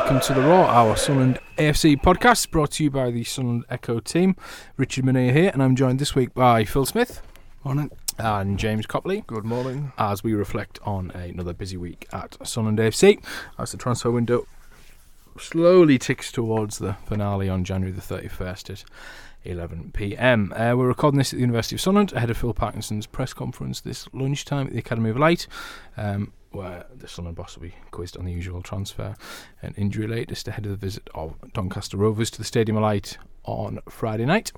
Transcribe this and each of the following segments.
Hello and welcome to the Raw, our Sunderland AFC podcast, brought to you by the Sunderland Echo team. Richard Mennear here, and I'm joined this week by Phil Smith. Morning. And James Copley. Good morning. As we reflect on another busy week at Sunderland AFC, as the transfer window slowly ticks towards the finale on January the 31st at 11 pm. Uh, we're recording this at the University of Sunderland ahead of Phil Parkinson's press conference this lunchtime at the Academy of Light. Um, where the Sunderland boss will be quizzed on the usual transfer and injury latest ahead of the visit of Doncaster Rovers to the Stadium of Light on Friday night.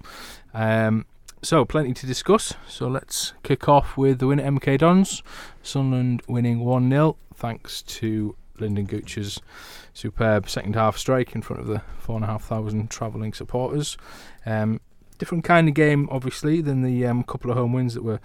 Um, so, plenty to discuss. So, let's kick off with the win at MK Dons. Sunderland winning 1 0 thanks to Lynden Gooch's superb second half strike in front of the 4,500 travelling supporters. Um, different kind of game, obviously, than the um, couple of home wins that were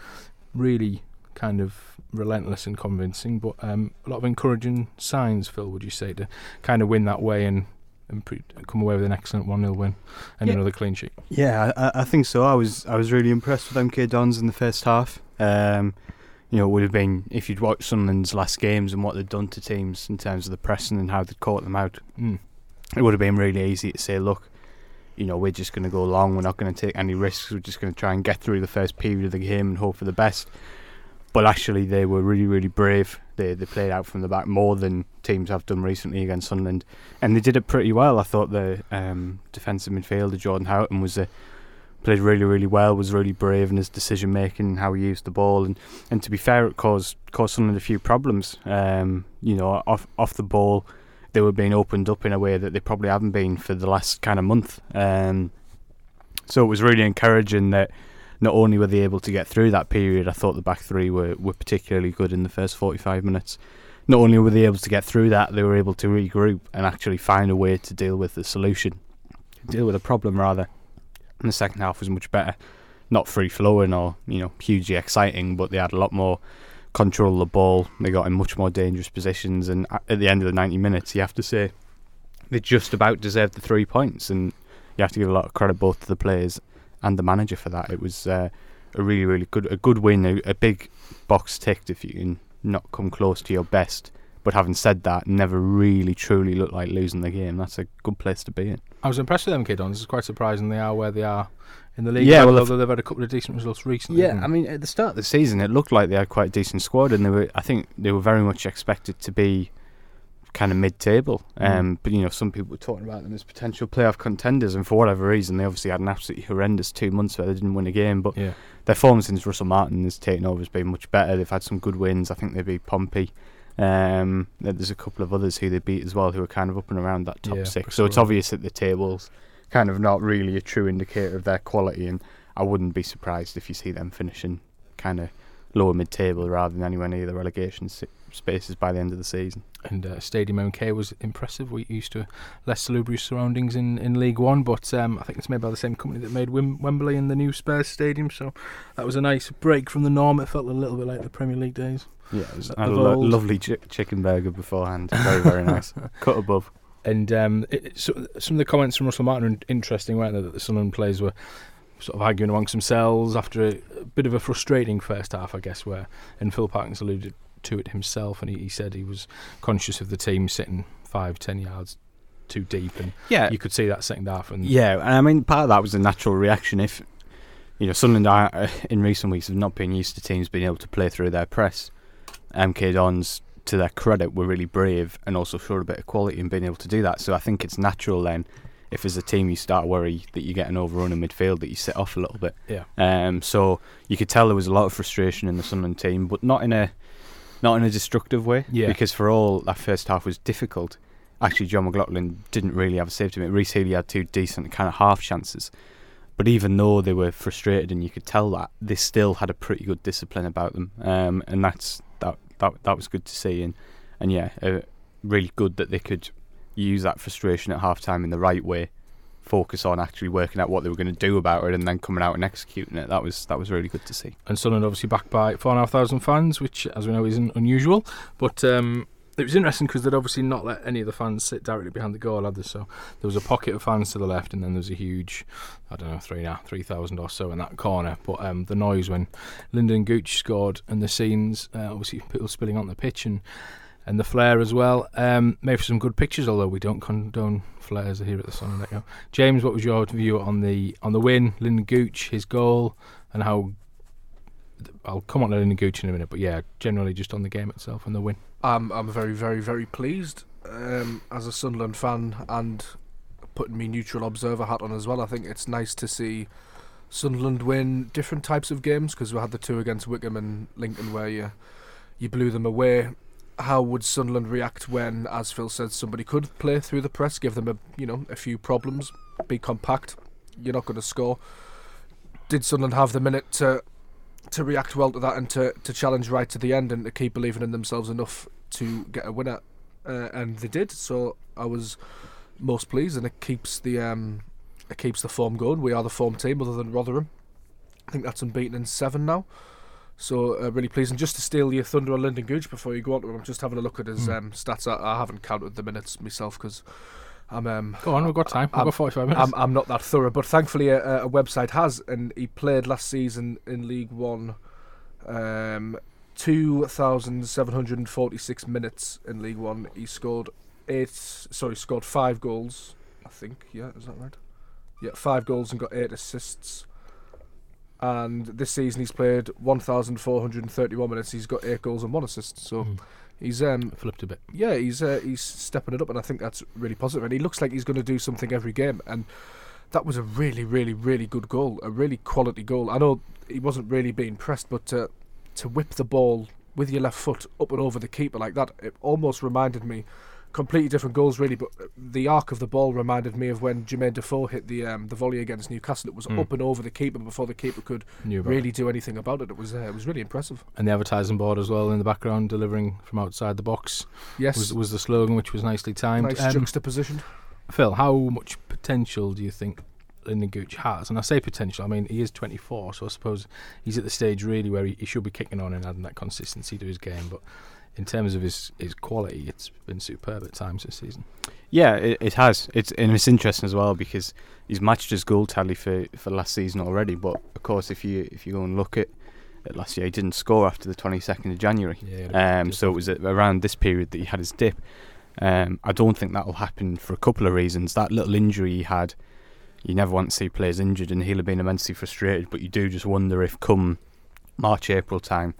really kind of relentless and convincing, but um, a lot of encouraging signs, Phil, would you say, to kind of win that way and, and pre- come away with an excellent 1 0 win and yeah. another clean sheet? Yeah, I, I, think so. I was I was really impressed with MK Dons in the first half. Um, you know, it would have been, if you'd watched Sunderland's last games and what they'd done to teams in terms of the pressing and how they'd caught them out, mm. it would have been really easy to say, look, you know, we're just going to go long, we're not going to take any risks, we're just going to try and get through the first period of the game and hope for the best but actually they were really really brave. They they played out from the back more than teams have done recently against Sunderland, and they did it pretty well. I thought the um, defensive midfielder Jordan Houghton was a played really really well. Was really brave in his decision making and how he used the ball, and, and to be fair, it caused caused Sunderland a few problems. Um, you know, off off the ball, they were being opened up in a way that they probably haven't been for the last kind of month. Um, so it was really encouraging that not only were they able to get through that period, I thought the back three were, were particularly good in the first 45 minutes. Not only were they able to get through that, they were able to regroup and actually find a way to deal with the solution, deal with a problem rather. And the second half was much better. Not free flowing or, you know, hugely exciting, but they had a lot more control of the ball. They got in much more dangerous positions. And at the end of the 90 minutes, you have to say they just about deserved the three points. And you have to give a lot of credit both to the players and the manager for that. It was uh, a really, really good, a good win, a, a, big box ticked if you can not come close to your best. But having said that, never really truly looked like losing the game. That's a good place to be in. I was impressed with them, Kid It's quite surprising they are where they are in the league. Yeah, well, although they've had a couple of decent results recently. Yeah, I mean, at the start of the season, it looked like they had quite a decent squad, and they were. I think they were very much expected to be kind of mid-table. Mm. Um, mm. But you know, some people were talking about them as potential playoff contenders, and for whatever reason, they obviously had an absolutely horrendous two months where they didn't win a game. But yeah. their form since Russell Martin has taken over has been much better. They've had some good wins. I think they beat Pompey. Um, there's a couple of others who they beat as well who are kind of up and around that top yeah, six. So sure. it's obvious that the table's kind of not really a true indicator of their quality, and I wouldn't be surprised if you see them finishing kind of lower mid-table rather than anywhere near the relegation spaces by the end of the season. And uh, Stadium MK was impressive. We used to less salubrious surroundings in, in League One, but um, I think it's made by the same company that made Wim- Wembley and the new Spurs Stadium. So that was a nice break from the norm. It felt a little bit like the Premier League days. Yeah, it was a lo- lovely ch- chicken burger beforehand. Very very nice. Cut above. And um, it, so, some of the comments from Russell Martin are interesting, weren't they? That the Sunderland players were sort of arguing amongst themselves after a, a, bit of a frustrating first half, I guess, where and Phil Parkins alluded to it himself, and he, he said he was conscious of the team sitting five, ten yards too deep, and yeah, you could see that second half. And yeah, and I mean part of that was a natural reaction. If you know Sunderland are, uh, in recent weeks have not been used to teams being able to play through their press. MK Dons, to their credit, were really brave and also showed a bit of quality in being able to do that. So I think it's natural then if as a team you start to worry that you get an overrun in midfield that you sit off a little bit. Yeah. Um. So you could tell there was a lot of frustration in the Sunderland team, but not in a not in a destructive way. Yeah. Because for all that first half was difficult. Actually, Jon McLaughlin didn't really have a save to make. Rhys Healey had two decent kind of half chances. But even though they were frustrated, and you could tell that, they still had a pretty good discipline about them, um, and that's that that that was good to see, and and yeah, uh, really good that they could use that frustration at half time in the right way, focus on actually working out what they were going to do about it, and then coming out and executing it. That was that was really good to see. And Sunderland obviously backed by four and a half thousand fans, which, as we know, isn't unusual. But um, it was interesting because they'd obviously not let any of the fans sit directly behind the goal, had they? So there was a pocket of fans to the left, and then there was a huge, I don't know, three now, three thousand or so in that corner. But um, the noise when Lynden Gooch scored and the scenes, uh, obviously people spilling on the pitch and and the flare as well. Um, made for some good pictures, although we don't condone flares here at the Sun. James, what was your view on the on the win? Lynden Gooch, his goal, and how. I'll come on to Gooch in a minute, but yeah, generally just on the game itself and the win. I'm I'm very very very pleased um, as a Sunderland fan and putting me neutral observer hat on as well. I think it's nice to see Sunderland win different types of games because we had the two against Wycombe and Lincoln where you you blew them away. How would Sunderland react when, as Phil said, somebody could play through the press, give them a you know a few problems, be compact, you're not going to score. Did Sunderland have the minute to to react well to that and to, to challenge right to the end and to keep believing in themselves enough to get a winner? Uh, and they did. So I was most pleased, and it keeps the um, it keeps the form going. We are the form team, other than Rotherham. I think that's unbeaten in seven now. So uh, really pleasing. Just to steal your thunder on Lynden Gooch before you go on to him, I'm just having a look at his Mm. um, stats. I, I haven't counted the minutes myself because I'm um, Go on, we've got time. We've I'm- got 45 minutes. I'm, I'm not that thorough, but thankfully a, a website has, and he played last season in League One, um, two thousand seven hundred and forty-six minutes in League One. He scored eight, sorry, scored five goals. I think, yeah, is that right? Yeah, five goals and got eight assists. And this season he's played one thousand four hundred and thirty-one minutes. He's got eight goals and one assist. So Mm. he's um Flipped a bit. yeah, he's uh, he's stepping it up, and I think that's really positive. And he looks like he's going to do something every game. And that was a really, really, really good goal, a really quality goal. I know he wasn't really being pressed, but to to whip the ball with your left foot up and over the keeper like that, it almost reminded me. Completely different goals, really, but the arc of the ball reminded me of when Jermaine Defoe hit the um, the volley against Newcastle. It was Mm. up and over the keeper before the keeper could really it. do anything about it. It was uh, it was really impressive. And the advertising board as well in the background, delivering from outside the box, Yes, was, was the slogan, which was nicely timed. nice Um, juxtaposition. Phil, how much potential do you think Lynden Gooch has? And I say potential, I mean, he is 24, so I suppose he's at the stage really where he, he should be kicking on and adding that consistency to his game. But in terms of his, his quality, it's been superb at times this season. Yeah, it, it has. It's and it's interesting as well because he's matched his goal tally for, for last season already. But of course, if you if you go and look at, at last year, he didn't score after the twenty second of January. Yeah, Um, so it was around this period that he had his dip. Um, I don't think that will happen for a couple of reasons. That little injury he had, you never want to see players injured, and he'll have been immensely frustrated. But you do just wonder if come March, April time,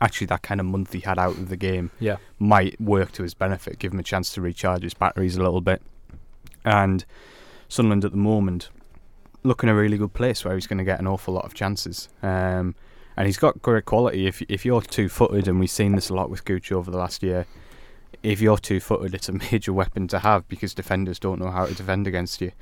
actually that kind of month he had out of the game yeah. might work to his benefit, give him a chance to recharge his batteries a little bit. And Sunderland at the moment look in a really good place where he's going to get an awful lot of chances. Um, and he's got great quality. If if you're two footed, and we've seen this a lot with Gucci over the last year, if you're two footed, it's a major weapon to have because defenders don't know how to defend against you.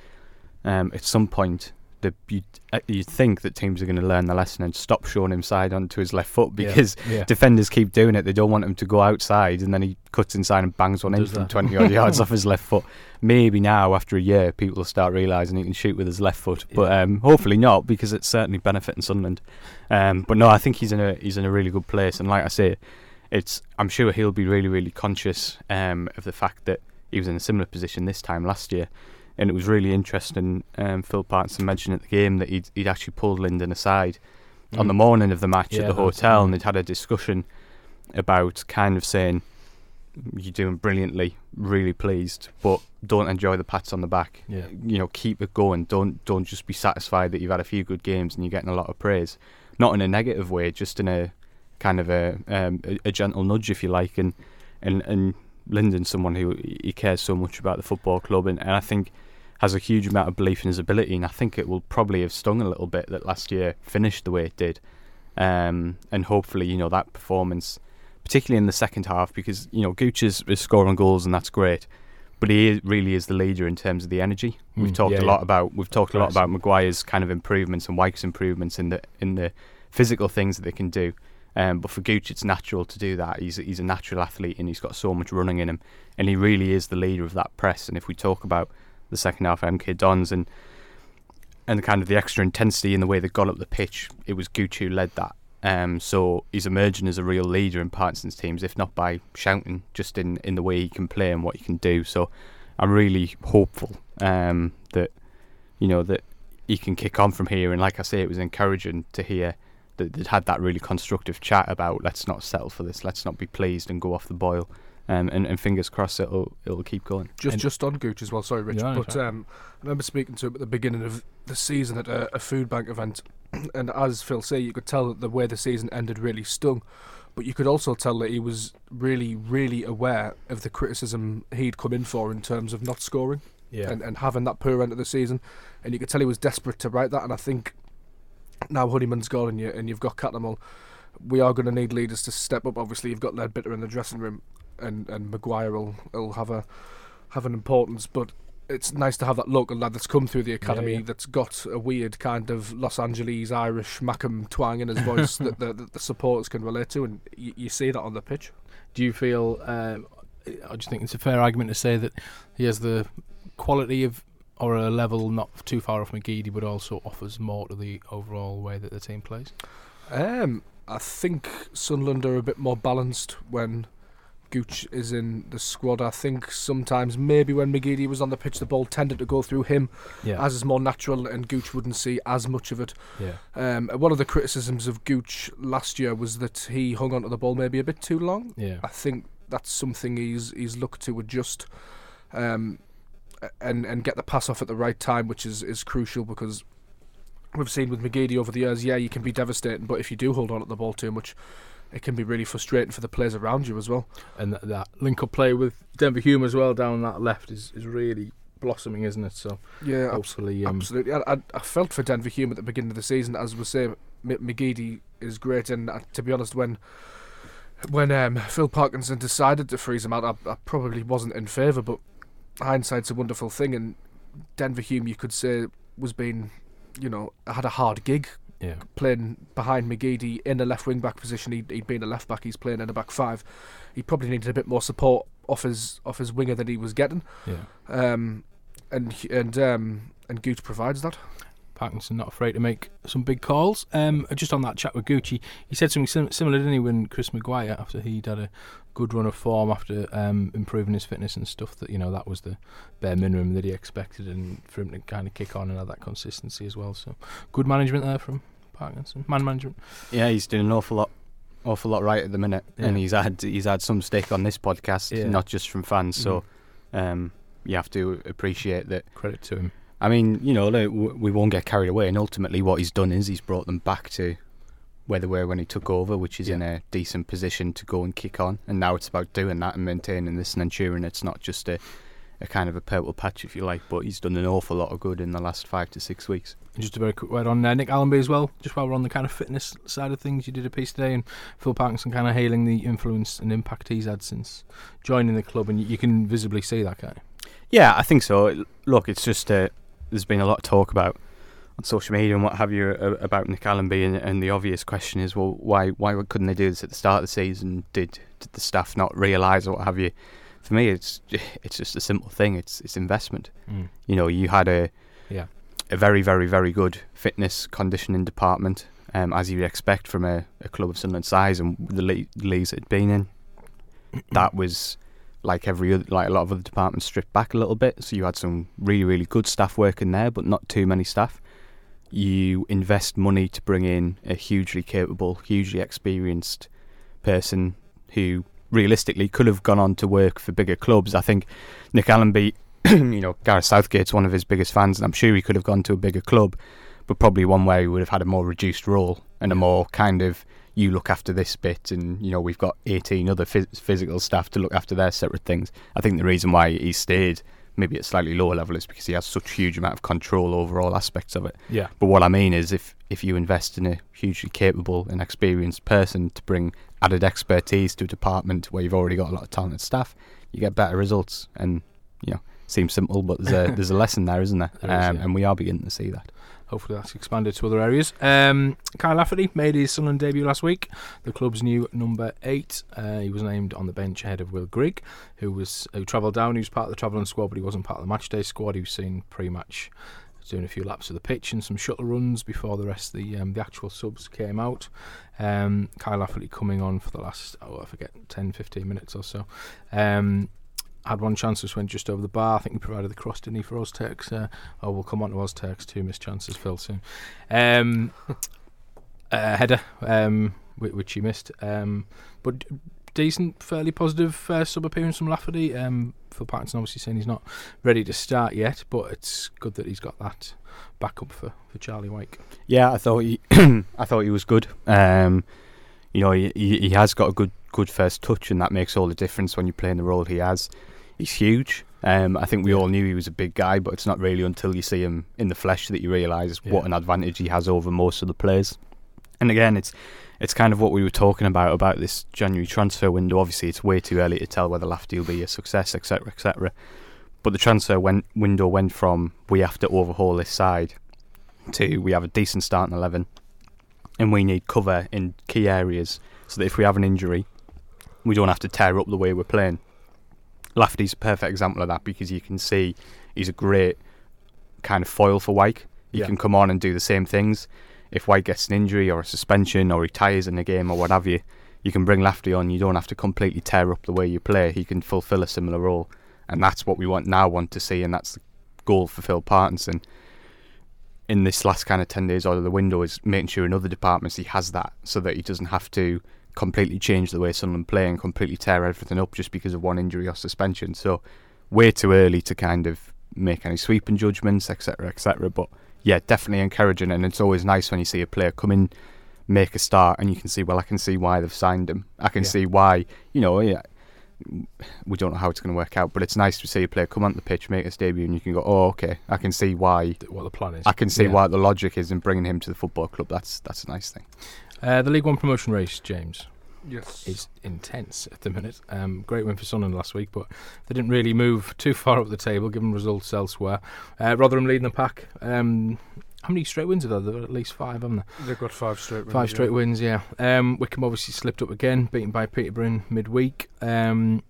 Um, at some point, the you you think that teams are going to learn the lesson and stop showing him side onto his left foot because yeah. defenders keep doing it. They don't want him to go outside, and then he cuts inside and bangs one in Does from 20 odd yards off his left foot. Maybe now, after a year, people will start realising he can shoot with his left foot, but um, hopefully not because it's certainly benefiting Sunderland. Um, but no, I think he's in a he's in a really good place, and like I say, it's I'm sure he'll be really really conscious um, of the fact that he was in a similar position this time last year. And it was really interesting. Um, Phil Parkinson mentioned at the game that he'd, he'd actually pulled Lynden aside on the Mm. morning of the match Yeah, at the hotel, and they'd had a discussion about kind of saying, "You're doing brilliantly, really pleased, but don't enjoy the pats on the back. Yeah. You know, keep it going. Don't don't just be satisfied that you've had a few good games and you're getting a lot of praise, not in a negative way, just in a kind of a um, a, a gentle nudge, if you like. And and and Lynden's someone who he cares so much about the football club, and, and I think has a huge amount of belief in his ability, and I think it will probably have stung a little bit that last year finished the way it did, um, and hopefully you know that performance, particularly in the second half, because you know Gooch is, is scoring goals and that's great, but he is, really is the leader in terms of the energy. We've Mm, talked yeah, a lot yeah. about we've talked a lot about Maguire's kind of improvements and Wyke's improvements in the in the physical things that they can do. Um, but for Gooch, it's natural to do that. He's he's a natural athlete and he's got so much running in him, and he really is the leader of that press. And if we talk about the second half MK Dons and and kind of the extra intensity in the way they got up the pitch, it was Gucci who led that. Um, so he's emerging as a real leader in Parkinson's teams, if not by shouting, just in, in the way he can play and what he can do. So I'm really hopeful um, that you know that he can kick on from here. And like I say, it was encouraging to hear that they'd had that really constructive chat about let's not settle for this, let's not be pleased and go off the boil. Um, and, and fingers crossed it'll it'll keep going. Just And- just on Gooch as well. Sorry, Rich. Yeah, but right. um, I remember speaking to him at the beginning of the season at a, a food bank event, and as Phil said, you could tell that the way the season ended really stung. But you could also tell that he was really, really aware of the criticism he'd come in for in terms of not scoring Yeah. and, and having that poor end of the season. And you could tell he was desperate to write that. And I think now Honeyman's gone and, you, and you've got Cattermole, we are going to need leaders to step up. Obviously, you've got Leadbitter in the dressing room, and, and Maguire will, will have a have an importance. But it's nice to have that local lad that's come through the academy yeah. that's got a weird kind of Los Angeles Irish Mackem twang in his voice that the, that the supporters can relate to, and you, you see that on the pitch. Do you feel? Um, I just think it's a fair argument to say that he has the quality of or a level not too far off McGeady, but also offers more to the overall way that the team plays. Um, I think Sunderland are a bit more balanced when Gooch is in the squad. I think sometimes maybe when McGeady was on the pitch, the ball tended to go through him Yeah. as is more natural, and Gooch wouldn't see as much of it. yeah. Um, one of the criticisms of Gooch last year was that he hung onto the ball maybe a bit too long. Yeah. I think that's something he's he's looked to adjust, um, and and get the pass off at the right time, which is is crucial because we've seen with McGeady over the years. Yeah, you can be devastating, but if you do hold on to the ball too much, it can be really frustrating for the players around you as well. And that, that link up play with Denver Hume as well down that left is, is really blossoming, isn't it? So Yeah, hopefully, um, absolutely. I, I, I felt for Denver Hume at the beginning of the season, as we say, M- McGeady is great, and uh, to be honest, when when um, Phil Parkinson decided to freeze him out, I, I probably wasn't in favour, but hindsight's a wonderful thing, and Denver Hume, you could say, was being, you know, had a hard gig yeah, playing behind McGeady in the left wing back position. He'd, he'd been a left back. He's playing in a back five. He probably needed a bit more support off his off his winger than he was getting. yeah. Um, and and um, and Gooch provides that. Parkinson not afraid to make some big calls. Um, just on that chat with Gucci, he said something sim- similar, didn't he, when Chris Maguire, after he'd had a good run of form after um, improving his fitness and stuff, that you know that was the bare minimum that he expected, and for him to kind of kick on and have that consistency as well. So good management there from Parkinson, man management. Yeah, he's doing an awful lot, awful lot right at the minute, and he's had he's had some stick on this podcast, Yeah. not just from fans. So, um, you have to appreciate that. Credit to him. I mean, you know, like, we won't get carried away, and ultimately, what he's done is he's brought them back to where they were when he took over, which is in a decent position to go and kick on. And now it's about doing that and maintaining this and ensuring it's not just a, a kind of a purple patch, if you like. But he's done an awful lot of good in the last five to six weeks. And just a very quick word on uh, Nick Allamby as well. Just while we're on the kind of fitness side of things, you did a piece today, and Phil Parkinson kind of hailing the influence and impact he's had since joining the club, and you, you can visibly see that guy. Yeah, I think so. Look, it's just uh, there's been a lot of talk about on social media and what have you about Nick Allamby, and, and the obvious question is, well, why why couldn't they do this at the start of the season? Did did the staff not realise or what have you? For me, it's it's just a simple thing. It's it's investment. Mm. You know, you had a Yeah. a very very very good fitness conditioning department, um, as you'd expect from a, a club of Sunderland size and the le- leagues it had been in. That was like every other, like a lot of other departments stripped back a little bit. So you had some really really good staff working there, but not too many staff. You invest money to bring in a hugely capable, hugely experienced person who realistically could have gone on to work for bigger clubs. I think Nick Allamby, you know, Gareth Southgate's one of his biggest fans, and I'm sure he could have gone to a bigger club, but probably one where he would have had a more reduced role and a more kind of you look after this bit, and you know we've got 18 other phys- physical staff to look after their separate things. I think the reason why he stayed maybe at slightly lower level is because he has such huge amount of control over all aspects of it. Yeah. But what I mean is, if if you invest in a hugely capable and experienced person to bring added expertise to a department where you've already got a lot of talented staff, you get better results. And you know, seems simple, but there's a there's a lesson there, isn't there? There is, um, yeah. And we are beginning to see that. Hopefully that's expanded to other areas. Um, Kyle Lafferty made his Sunderland debut last week. The club's new number eight. Uh, he was named on the bench ahead of Will Grigg, who was who travelled down. He was part of the travelling squad, but he wasn't part of the matchday squad. He was seen pre-match doing a few laps of the pitch and some shuttle runs before the rest of the um, the actual subs came out. Um, Kyle Lafferty coming on for the last oh I forget 10, 15 minutes or so. Um, had one chance which went just over the bar. I think he provided the cross, didn't he, for Öztürk's? Uh, oh, we'll come on to Öztürk's. Two missed chances, Phil, soon. Um, uh, header, um, which he missed. Um, but decent, fairly positive first sub appearance from Lafferty. Um, Phil Parkinson obviously saying he's not ready to start yet, but it's good that he's got that backup for, for Charlie Wyke. Yeah, I thought he, I thought he was good. Um, you know, he, he he has got a good good first touch, and that makes all the difference when you're playing the role he has. He's huge. Um, I think we all knew he was a big guy, but it's not really until you see him in the flesh that you realise Yeah. what an advantage he has over most of the players. And again, it's it's kind of what we were talking about about this January transfer window. Obviously, it's way too early to tell whether Lafferty will be a success, etc., etc. But the transfer went, window went from we have to overhaul this side to we have a decent starting eleven, and we need cover in key areas so that if we have an injury, we don't have to tear up the way we're playing. Lafferty's a perfect example of that because you can see he's a great kind of foil for Wyke. He Yeah. can come on and do the same things. If Wyke gets an injury or a suspension or retires in the game or what have you, you can bring Lafferty on. You don't have to completely tear up the way you play. He can fulfil a similar role, and that's what we want now want to see, and that's the goal for Phil Parkinson in this last kind of 10 days out of the window is making sure in other departments he has that so that he doesn't have to completely change the way Sunderland play and completely tear everything up just because of one injury or suspension. So, way too early to kind of make any sweeping judgments, etc., etc. But yeah, definitely encouraging, and it's always nice when you see a player come in, make a start, and you can see, well, I can see why they've signed him. I can Yeah. see why, you know, yeah, we don't know how it's going to work out, but it's nice to see a player come onto the pitch, make his debut, and you can go, oh, okay, I can see why. What the plan is. I can see Yeah. why the logic is in bringing him to the football club. That's that's a nice thing. Uh, the League One promotion race, James, Yes. is intense at the minute. Um, great win for Sunderland last week, but they didn't really move too far up the table, given results elsewhere. Uh, Rotherham leading the pack. Um, how many straight wins are there? Are at least five, haven't there? They've got five straight. wins, Five yeah. straight wins, yeah. Um, Wycombe obviously slipped up again, beaten by Peterborough midweek. Um,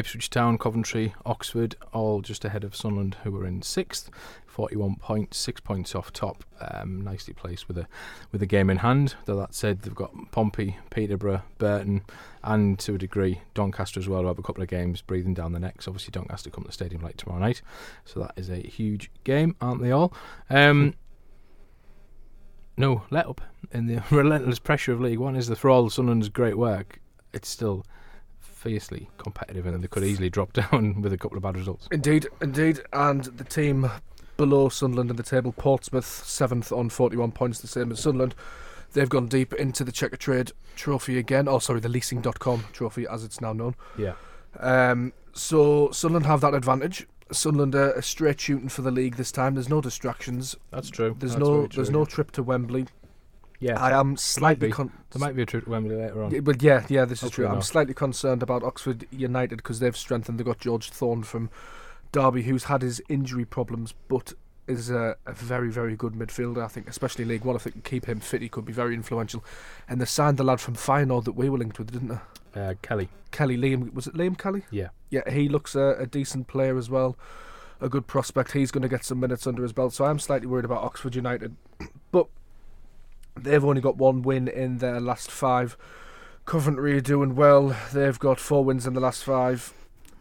Ipswich Town, Coventry, Oxford, all just ahead of Sunderland, who were in sixth, forty-one points, six points off top. Um, nicely placed with a with a game in hand. Though that said, they've got Pompey, Peterborough, Burton, and to a degree Doncaster as well. Have a couple of games breathing down the necks. Obviously, Doncaster come to the stadium late tomorrow night, so that is a huge game, aren't they all? Um, no let up in the relentless pressure of League One is the for all Sunderland's great work. It's still fiercely competitive, and they could easily drop down with a couple of bad results. Indeed, indeed. And the team below Sunderland in the table, Portsmouth, seventh on 41 points, the same as Sunderland. They've gone deep into the Checkatrade trophy again. Oh, sorry, the leasing.com trophy, as it's now known. Yeah, Um, so Sunderland have that advantage. Sunderland are, straight shooting for the league this time. There's no distractions. that's true. There's That's no very there's true, no trip to Wembley. Yeah, I am slightly con- there might be a trip to Wembley later on. Yeah, but yeah, yeah, this is Hopefully true. I'm not. slightly concerned about Oxford United because they've strengthened. They've got George Thorne from Derby, who's had his injury problems, but is a, a very, very good midfielder. I think, especially League One, if they can keep him fit, he could be very influential. And they signed the lad from Feyenoord that we were linked with, didn't they? Uh, Kelly. Kelly Liam. Was it Liam Kelly? Yeah. Yeah, he looks a, a decent player as well. A good prospect. He's going to get some minutes under his belt. So I'm slightly worried about Oxford United. But they've only got one win in their last five. Coventry are doing well. They've got four wins in the last five.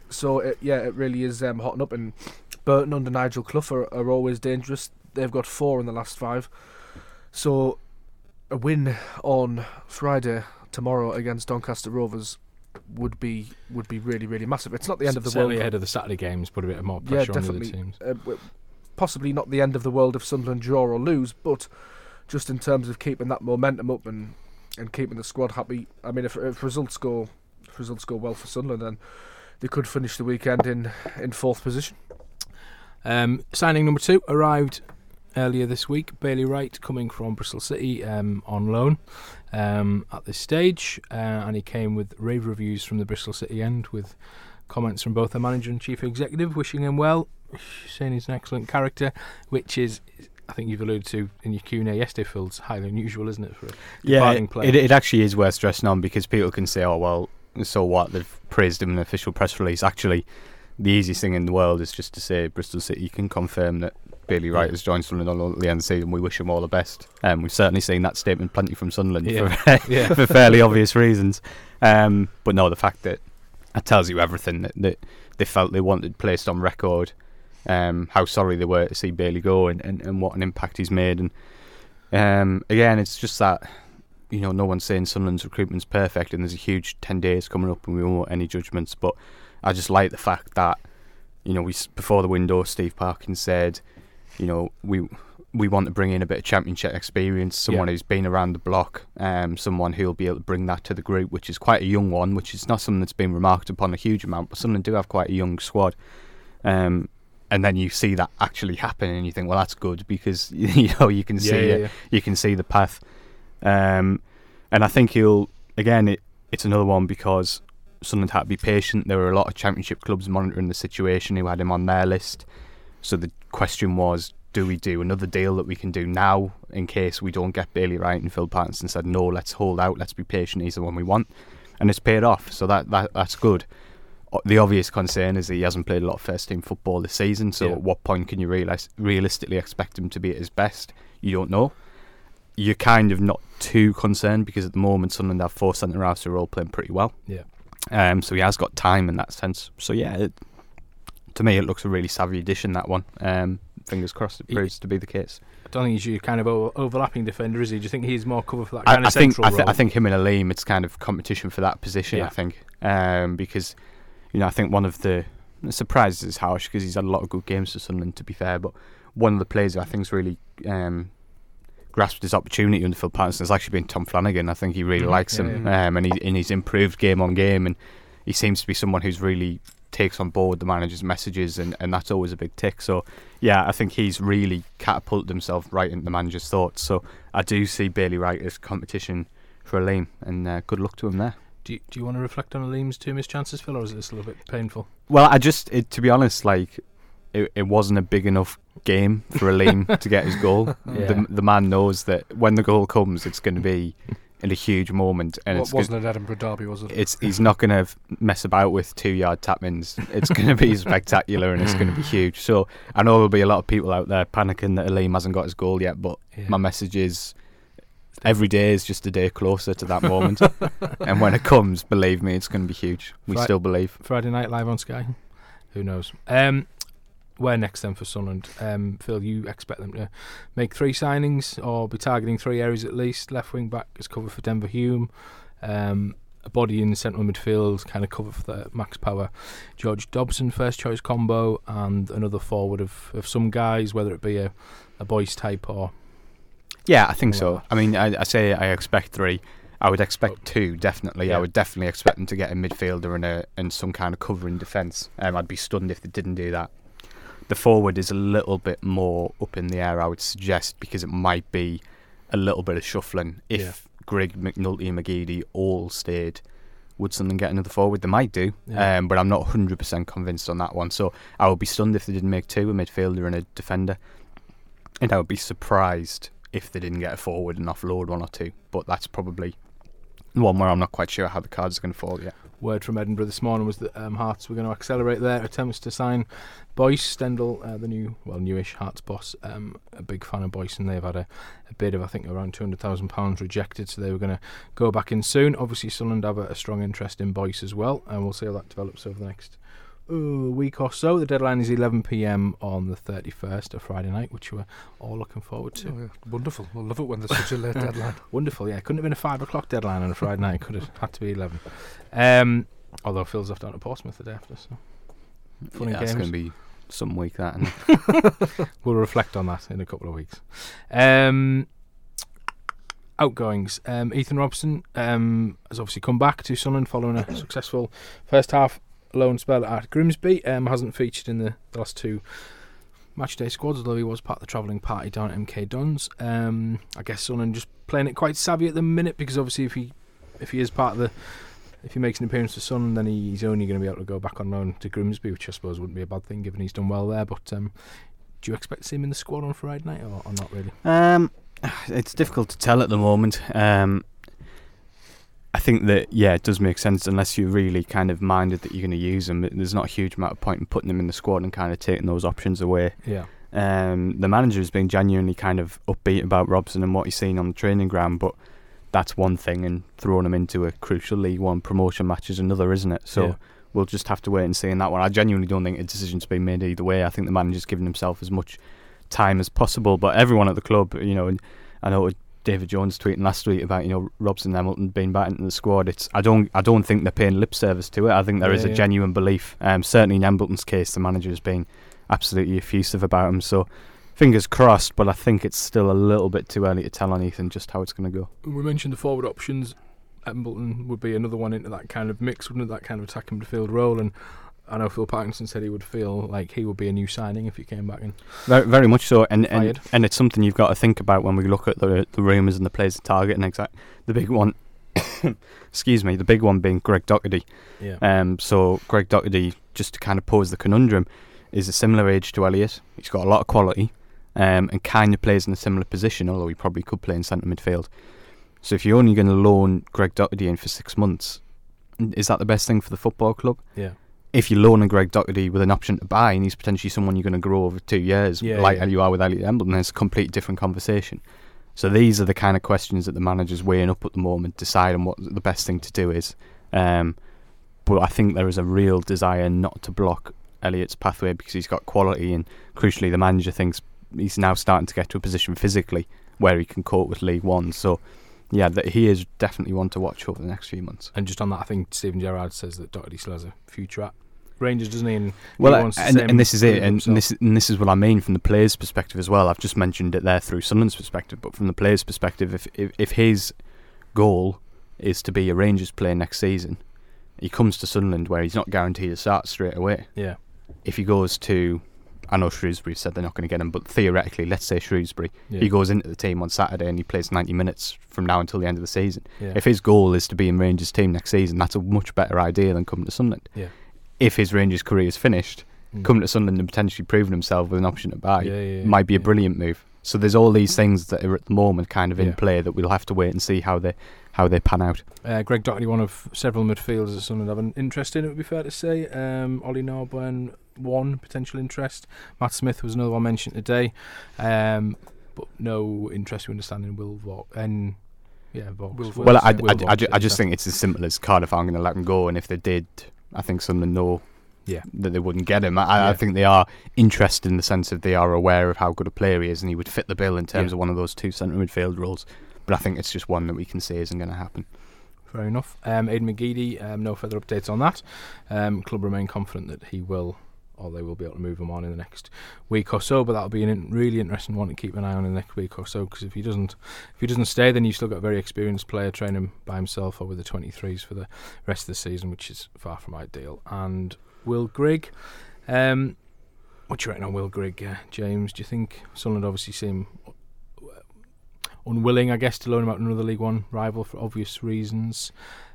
So it, yeah, it really is um, hotting up. And Burton under Nigel Clough are, are always dangerous. They've got four in the last five. So a win on Friday tomorrow against Doncaster Rovers would be would be really really massive. It's not the end of the Certainly world. ahead of the Saturday games, put a bit more Yeah, pressure on the other teams. Uh, possibly not the end of the world if Sunderland draw or lose, but just in terms of keeping that momentum up and, and keeping the squad happy. I mean, if, if results go if results go well for Sunderland, then they could finish the weekend in in fourth position. Um, signing number two arrived earlier this week. Bailey Wright coming from Bristol City um, on loan um, at this stage, uh, and he came with rave reviews from the Bristol City end with comments from both the manager and chief executive wishing him well, saying he's an excellent character, which is. I think you've alluded to in your Q&A yesterday, Phil. It's highly unusual, isn't it, for a Yeah, it, player? it, it actually is worth stressing on because people can say, "Oh well, so what?" They've praised him in an official press release. Actually, the easiest thing in the world is just to say Bristol City can confirm that Bailey Wright has joined Sunderland on at the end of the season. We wish him all the best. Um, we've certainly seen that statement plenty from Sunderland Yeah. for, Yeah. for fairly obvious reasons. Um, but no, the fact that that tells you everything that, that they felt they wanted placed on record. Um, how sorry they were to see Bailey go and, and, and what an impact he's made. And um, again, it's just that you know, no one's saying Sunderland's recruitment's perfect, and there's a huge ten days coming up, and we won't want any judgments. But I just like the fact that, you know, we before the window, Steve Parkins said, you know, we we want to bring in a bit of championship experience, someone Yeah. who's been around the block, um, someone who'll be able to bring that to the group, which is quite a young one, which is not something that's been remarked upon a huge amount, but Sunderland do have quite a young squad. Um, and then you see that actually happen, and you think, well, that's good because you know you can see yeah, yeah, you can see the path. Um, and I think he'll again. It, it's another one because Sunderland had to be patient. There were a lot of Championship clubs monitoring the situation who had him on their list. So the question was, do we do another deal that we can do now in case we don't get Bailey Wright and Phil Parkinson said no, let's hold out, let's be patient. He's the one we want, and it's paid off. So that, that that's good. The obvious concern is that he hasn't played a lot of first team football this season. So Yeah. at what point can you realis- realistically expect him to be at his best? You don't know you're kind of not too concerned because at the moment Sunderland have four centre halves who are all playing pretty well. Yeah. Um. So he has got time in that sense. So yeah, it, to me it looks a really savvy addition that one. Um. Fingers crossed it He- proves to be the case. I don't think he's your kind of overlapping defender, is he? Do you think he's more cover for that I, kind I of think central I, th- I think him and Alim, it's kind of competition for that position. Yeah. I think um, because you know I think one of the, surprises is harsh because he's had a lot of good games for Sunderland to be fair, but one of the players who I think's really um, grasped his opportunity under Phil Parkinson has actually been Tom Flanagan. I think he really Mhm. likes Yeah, him, yeah. Um, and, he, and he's improved game on game, and he seems to be someone who's really takes on board the manager's messages, and, and that's always a big tick. So yeah, I think he's really catapulted himself right into the manager's thoughts. So I do see Bailey Wright as competition for a Alim, and uh, good luck to him there. Do you, do you want to reflect on Alim's two missed chances, Phil, or is this a little bit painful? Well, I just, it, to be honest, like it, it wasn't a big enough game for Alim to get his goal. Yeah. The, the man knows that when the goal comes, it's going to be in a huge moment, and Wa- it's wasn't an Edinburgh derby, was it? it's he's not going to mess about with two yard tap ins. It's going to be spectacular and it's going to be huge. So I know there'll be a lot of people out there panicking that Aleem hasn't got his goal yet, but Yeah. my message is every day is just a day closer to that moment. and when it comes, believe me, it's going to be huge. We still believe. Friday night live on Sky. Who knows? Um, where next then for Sunderland? Um, Phil, you expect them to make three signings or be targeting three areas at least? Left wing back is cover for Denver Hume. Um, a body in central midfield, kind of cover for the Max Power, George Dobson first choice combo, and another forward of, of some guys, whether it be a, a Boyce type or Yeah, I think so. I mean, I, I say I expect three. I would expect Oh. two, definitely. Yeah. I would definitely expect them to get a midfielder and a and some kind of covering defence. Um, I'd be stunned if they didn't do that. The forward is a little bit more up in the air, I would suggest, because it might be a little bit of shuffling. If Yeah. Grigg, McNulty, and McGeady all stayed, would Sunderland get another forward? They might do, Yeah. um, but I'm not 100% convinced on that one. So I would be stunned if they didn't make two, a midfielder and a defender. And I would be surprised if they didn't get a forward and offload one or two. But that's probably one where I'm not quite sure how the cards are going to fall yet. word from Edinburgh this morning was that um, Hearts were going to accelerate their attempts to sign Boyce Stendel, uh, the new, well, newish Hearts boss. Um, a big fan of Boyce, and they've had a, a bid of I think around two hundred thousand pounds rejected, so they were going to go back in soon. Obviously, Sunderland have a, a strong interest in Boyce as well, and we'll see how that develops over the next uh, week or so. The deadline is 11 p.m. on the 31st, a Friday night, which we're all looking forward to. Oh, yeah. Wonderful. I love it when there's such a late deadline. Wonderful, yeah. Couldn't have been a five o'clock deadline on a Friday night. Could have had to be eleven. Um, although Phil's off down to Portsmouth the day after, so Fun and yeah, it's games. going to be some week that. And we'll reflect on that in a couple of weeks. Um, outgoings. Um, Ethan Robson um, has obviously come back to Sunderland following a successful first half loan spell at Grimsby. Um, hasn't featured in the, the last two matchday squads, although he was part of the travelling party down at MK Dons. Um, I guess Sunderland just playing it quite savvy at the minute because obviously if he if he is part of the if he makes an appearance for Sunderland, then he's only going to be able to go back on loan to Grimsby, which I suppose wouldn't be a bad thing given he's done well there. But um, do you expect to see him in the squad on Friday night or, or not really? um, it's difficult to tell at the moment. Um, I think that yeah, it does make sense unless you're really kind of minded that you're going to use them. There's not a huge amount of point in putting them in the squad and kind of taking those options away. Yeah. Um, the manager has been genuinely kind of upbeat about Robson and what he's seen on the training ground, but that's one thing, and throwing him into a crucial League One promotion match is another, isn't it? So Yeah. we'll just have to wait and see in that one. I genuinely don't think a decision's been made either way. I think the manager's given himself as much time as possible, but everyone at the club, you know, and I know David Jones tweeting last week about you know Robson Hamilton being back into the squad. It's I don't I don't think they're paying lip service to it. I think there is Yeah, a yeah. genuine belief. Um, certainly in Embleton's case, the manager has been absolutely effusive about him. So fingers crossed. But I think it's still a little bit too early to tell on Ethan just how it's going to go. We mentioned the forward options. Embleton would be another one into that kind of mix, wouldn't it? That kind of attacking midfield role. And I know Phil Parkinson said he would feel like he would be a new signing if he came back. And Very, very much so, and and, Fired. and it's something you've got to think about when we look at the the rumours and the players to target. And exact the big one, excuse me, the big one being Greg Docherty. yeah, Um, so Greg Docherty, just to kind of pose the conundrum, is a similar age to Elliot. He's got a lot of quality, um, and kind of plays in a similar position, although he probably could play in centre midfield. So if you're only going to loan Greg Docherty in for six months, is that the best thing for the football club? yeah, If you're loaning Greg Docherty with an option to buy, and he's potentially someone you're going to grow over two years, Yeah, like yeah. you are with Elliot Embleton, it's a completely different conversation. So these are the kind of questions that the manager's weighing up at the moment, deciding what the best thing to do is. Um, but I think there is a real desire not to block Elliot's pathway because he's got quality, and crucially, the manager thinks he's now starting to get to a position physically where he can cope with League One. So, yeah, that he is definitely one to watch over the next few months. and just on that, I think Steven Gerrard says that Docherty still has a future at Rangers, doesn't he? And Well, he wants the and, and this is it, and, and this and this is what I mean from the player's perspective as well. I've just mentioned it there through Sunderland's perspective, but from the player's perspective, if if, if his goal is to be a Rangers player next season, he comes to Sunderland where he's not guaranteed to start straight away. yeah, If he goes to, I know Shrewsbury said they're not going to get him, but theoretically, let's say Shrewsbury, yeah, he goes into the team on Saturday and he plays 90 minutes from now until the end of the season. yeah. If his goal is to be in Rangers' team next season, that's a much better idea than coming to Sunderland. Yeah. If his Rangers career is finished, Mm. coming to Sunderland and potentially proving himself with an option to buy might be a brilliant move. So there's all these things that are at the moment kind of in Yeah. play that we'll have to wait and see how they how they pan out. Uh, Greg Docherty, one of several midfielders that Sunderland have an interest in, it would be fair to say. Um, Ollie Norburn, one potential interest. Matt Smith was another one mentioned today. Um, but no interest, we understand, in Will Vaulks. And, yeah, Vaulks. Will Vaulks. Well, I, Will I, Vaulks, I, ju- I just think it's as simple as Cardiff aren't going to let him go, and if they did, I think Sunderland know Yeah. that they wouldn't get him. I, I think they are interested in the sense of they are aware of how good a player he is, and he would fit the bill in terms Yeah. of one of those two centre midfield roles. But I think it's just one that we can say isn't going to happen. Fair enough. Um, Aidan McGeady, um, no further updates on that. Um, club remain confident that he will, or they will be able to move him on in the next week or so. But that'll be a in, really interesting one to keep an eye on in the next week or so. Because if he doesn't, if he doesn't stay, then you've still got a very experienced player training by himself or with the 23s for the rest of the season, which is far from ideal. And Will Grigg, um, what do you reckon on Will Grigg, uh, James? Do you think Sunderland obviously seem uh, unwilling, I guess, to loan him out to another League One rival for obvious reasons?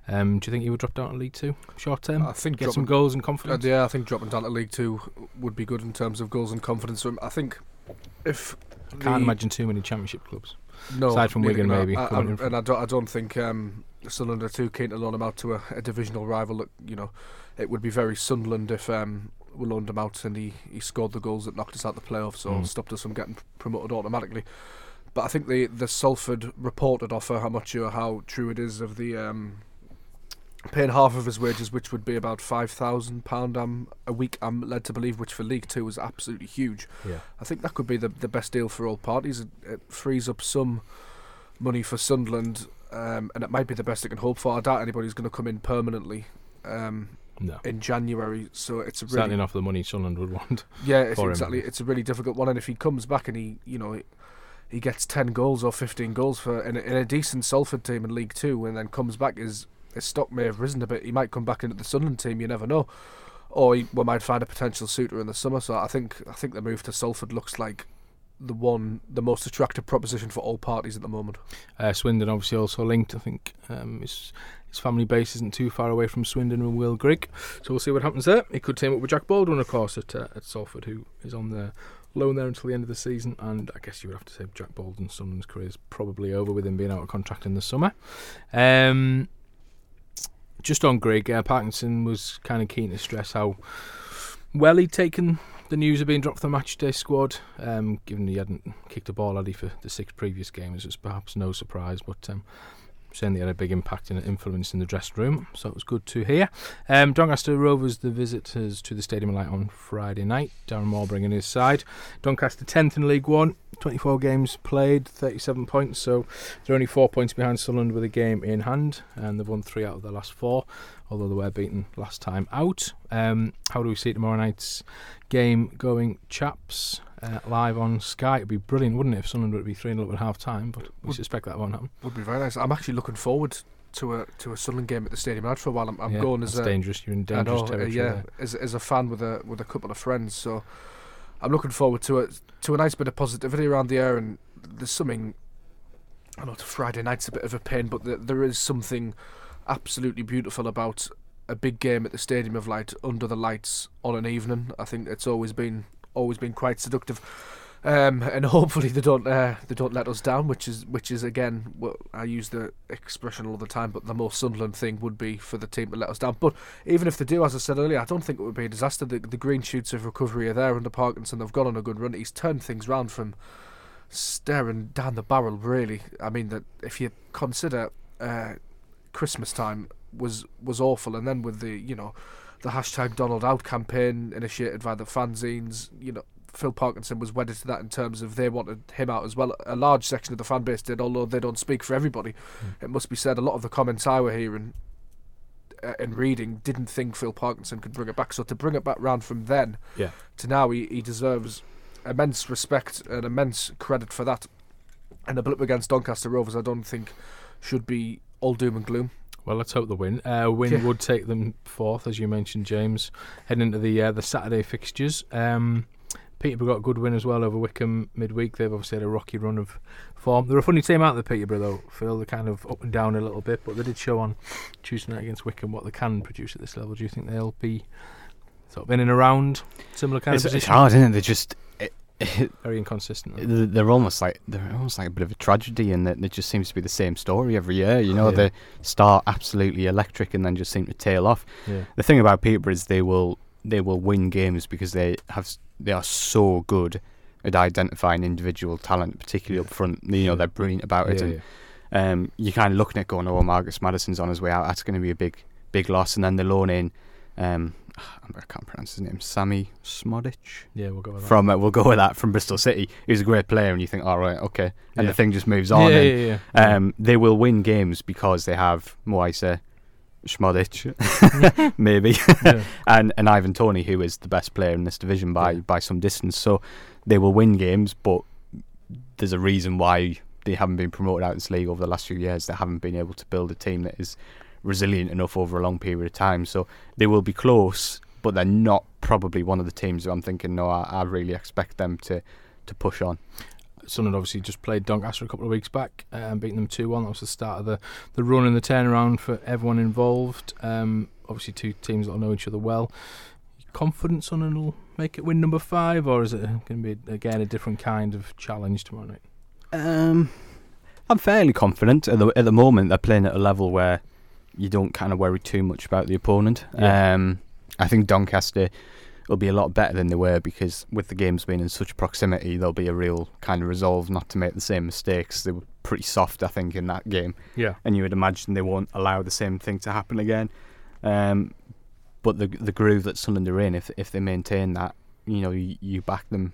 Um, do you think he would drop down to League Two short term? I think Get some goals and uh, confidence. yeah, I think dropping down to League Two would be good in terms of goals and confidence. for him. I think if I Can't the- imagine too many Championship clubs. no, aside from Wigan maybe I, I- and I don't, I don't think um, Sunderland are too keen to loan him out to a, a divisional rival. That you know, it would be very Sunderland if um, we loaned him out and he, he scored the goals that knocked us out the playoffs or Mm. stopped us from getting promoted automatically. But I think the the Salford reported offer, I'm not sure how true it is, of the um, paying half of his wages, which would be about five thousand pound um, a week. I'm led to believe, which for League Two is absolutely huge. Yeah. I think that could be the the best deal for all parties. It, it frees up some money for Sunderland, um, and it might be the best it can hope for. I doubt anybody's going to come in permanently um, No. in January, so it's a Certainly really not for the money Sunderland would want. yeah, it's for him. exactly. It's a really difficult one, and if he comes back and he, you know, he, he gets ten goals or fifteen goals for in a, in a decent Salford team in League Two, and then comes back, his his stock may have risen a bit. He might come back into the Sunderland team. You never know, or he, we might find a potential suitor in the summer. So I think I think the move to Salford looks like the one, the most attractive proposition for all parties at the moment. Uh, Swindon obviously also linked. I think um, his his family base isn't too far away from Swindon and Will Grigg, so we'll see what happens there. He could team up with Jack Baldwin, of course, at uh, at Salford, who is on the loan there until the end of the season. And I guess you would have to say Jack Baldwin's Sunderland's career is probably over with him being out of contract in the summer. Um, just on Grigg, uh, Parkinson was kind of keen to stress how well he'd taken the news of being dropped from the matchday squad, um, given he hadn't kicked a ball had for the six previous games, it was perhaps no surprise. But um, they had a big impact and influence in the dressing room, so it was good to hear. Um, Doncaster Rovers, the visitors to the Stadium Light on Friday night. Darren Moore bringing his side. Doncaster 10th in League One, 24 games played, 37 points, so they're only four points behind Sunderland with a game in hand, and they've won three out of the last four, although they were beaten last time out. Um, how do we see tomorrow night's game going, chaps? Uh, live on Sky. It'd be brilliant, wouldn't it, if Sunderland would be 3 0 at half time, but we Would- suspect that won't happen. Would be very nice. I'm actually looking forward to a to a Sunderland game at the Stadium Lad for a while. I'm, I'm yeah, going as a dangerous. You're in dangerous know, uh, territory. yeah, there. as as a fan with a with a couple of friends. So I'm looking forward to it to a nice bit of positivity around the air. And there's something. I know Friday night's a bit of a pain, but there, there is something absolutely beautiful about a big game at the Stadium of Light under the lights on an evening. I think it's always been always been quite seductive. Um, and hopefully they don't uh, they don't let us down, which is which is again what I use the expression all the time, but the most Sunderland thing would be for the team to let us down. But even if they do, as I said earlier, I don't think it would be a disaster. The, the green shoots of recovery are there under Parkinson. They've gone on a good run. He's turned things round from staring down the barrel. Really, I mean that if you consider uh, Christmas time was was awful, and then with the you know the hashtag Donald Out campaign initiated by the fanzines, you know. Phil Parkinson was wedded to that in terms of they wanted him out as well. A large section of the fan base did, although they don't speak for everybody. It must be said, a lot of the comments I were hearing uh, and reading didn't think Phil Parkinson could bring it back. So to bring it back round from then Yeah. to now, he, he deserves immense respect and immense credit for that. And a blip against Doncaster Rovers, I don't think should be all doom and gloom. Well, let's hope the win. Uh, win Yeah. would take them fourth, as you mentioned, James. Heading into the uh, the Saturday fixtures. Um, Peterborough got a good win as well over Wycombe midweek. They've obviously had a rocky run of form. They're a funny team out the Peterborough though. Phil, they're kind of up and down a little bit, but they did show on Tuesday night against Wycombe what they can produce at this level. Do you think they'll be sort of in and around similar kind It's, of it's position? hard, isn't it? They're just it, it, Very inconsistent. they're almost like they're almost like a bit of a tragedy, and that it just seems to be the same story every year. You know, Yeah. they start absolutely electric and then just seem to tail off. Yeah. The thing about Peterborough is they will they will win games because they have they are so good at identifying individual talent, particularly up front. You know, Yeah. they're brilliant about it, Yeah, and yeah. um, you're kind of looking at going, oh, Marcus Maddison's on his way out. That's going to be a big, big loss. And then they loan in, um, I can't pronounce his name, Sammy Smodic Yeah, we'll go with that. from. Uh, we'll go with that from Bristol City. He's a great player, and you think, all right, okay, and Yeah. the thing just moves on. yeah, and, yeah, yeah. Um, they will win games because they have Moise Smodic, maybe, and and Ivan Toney, who is the best player in this division by by some distance. So they will win games, but there's a reason why they haven't been promoted out of this league over the last few years. They haven't been able to build a team that is resilient enough over a long period of time. So they will be close, but they're not probably one of the teams who I'm thinking. No, I, I really expect them to to push on. Sunderland obviously just played Doncaster a couple of weeks back and beating them 2 1. That was the start of the, the run and the turnaround for everyone involved. Um, obviously, two teams that know each other well. Confident Sunderland will make it win number five, or is it going to be again a different kind of challenge tomorrow night? Um, I'm fairly confident at the at the moment. They're playing at a level where you don't kind of worry too much about the opponent. Yeah. Um, I think Doncaster will be a lot better than they were because with the games being in such proximity, there'll be a real kind of resolve not to make the same mistakes. They were pretty soft, I think, in that game, Yeah. and you would imagine they won't allow the same thing to happen again. Um, but the the groove that Sunderland are in, if if they maintain that, you know, you, you back them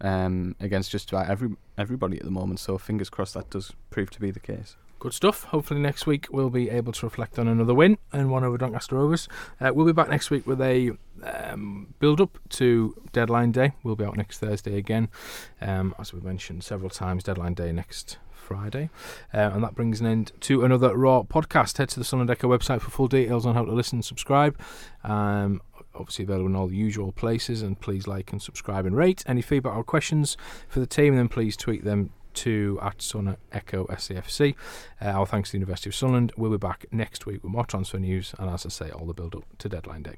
um, against just about every everybody at the moment. So fingers crossed that does prove to be the case. Good stuff. Hopefully next week we'll be able to reflect on another win and one over Doncaster Rovers. Uh, we'll be back next week with a um, build up to deadline day. We'll be out next Thursday again, um, as we mentioned several times. Deadline day next Friday, uh, and that brings an end to another Raw podcast. Head to the Sunderland Echo website for full details on how to listen and subscribe. Um, obviously available in all the usual places, and please like and subscribe and rate. Any feedback or questions for the team, then please tweet them to at Sun Echo SAFC. Uh, our thanks to the University of Sunderland. We'll be back next week with more transfer news and, as I say, all the build up to deadline day.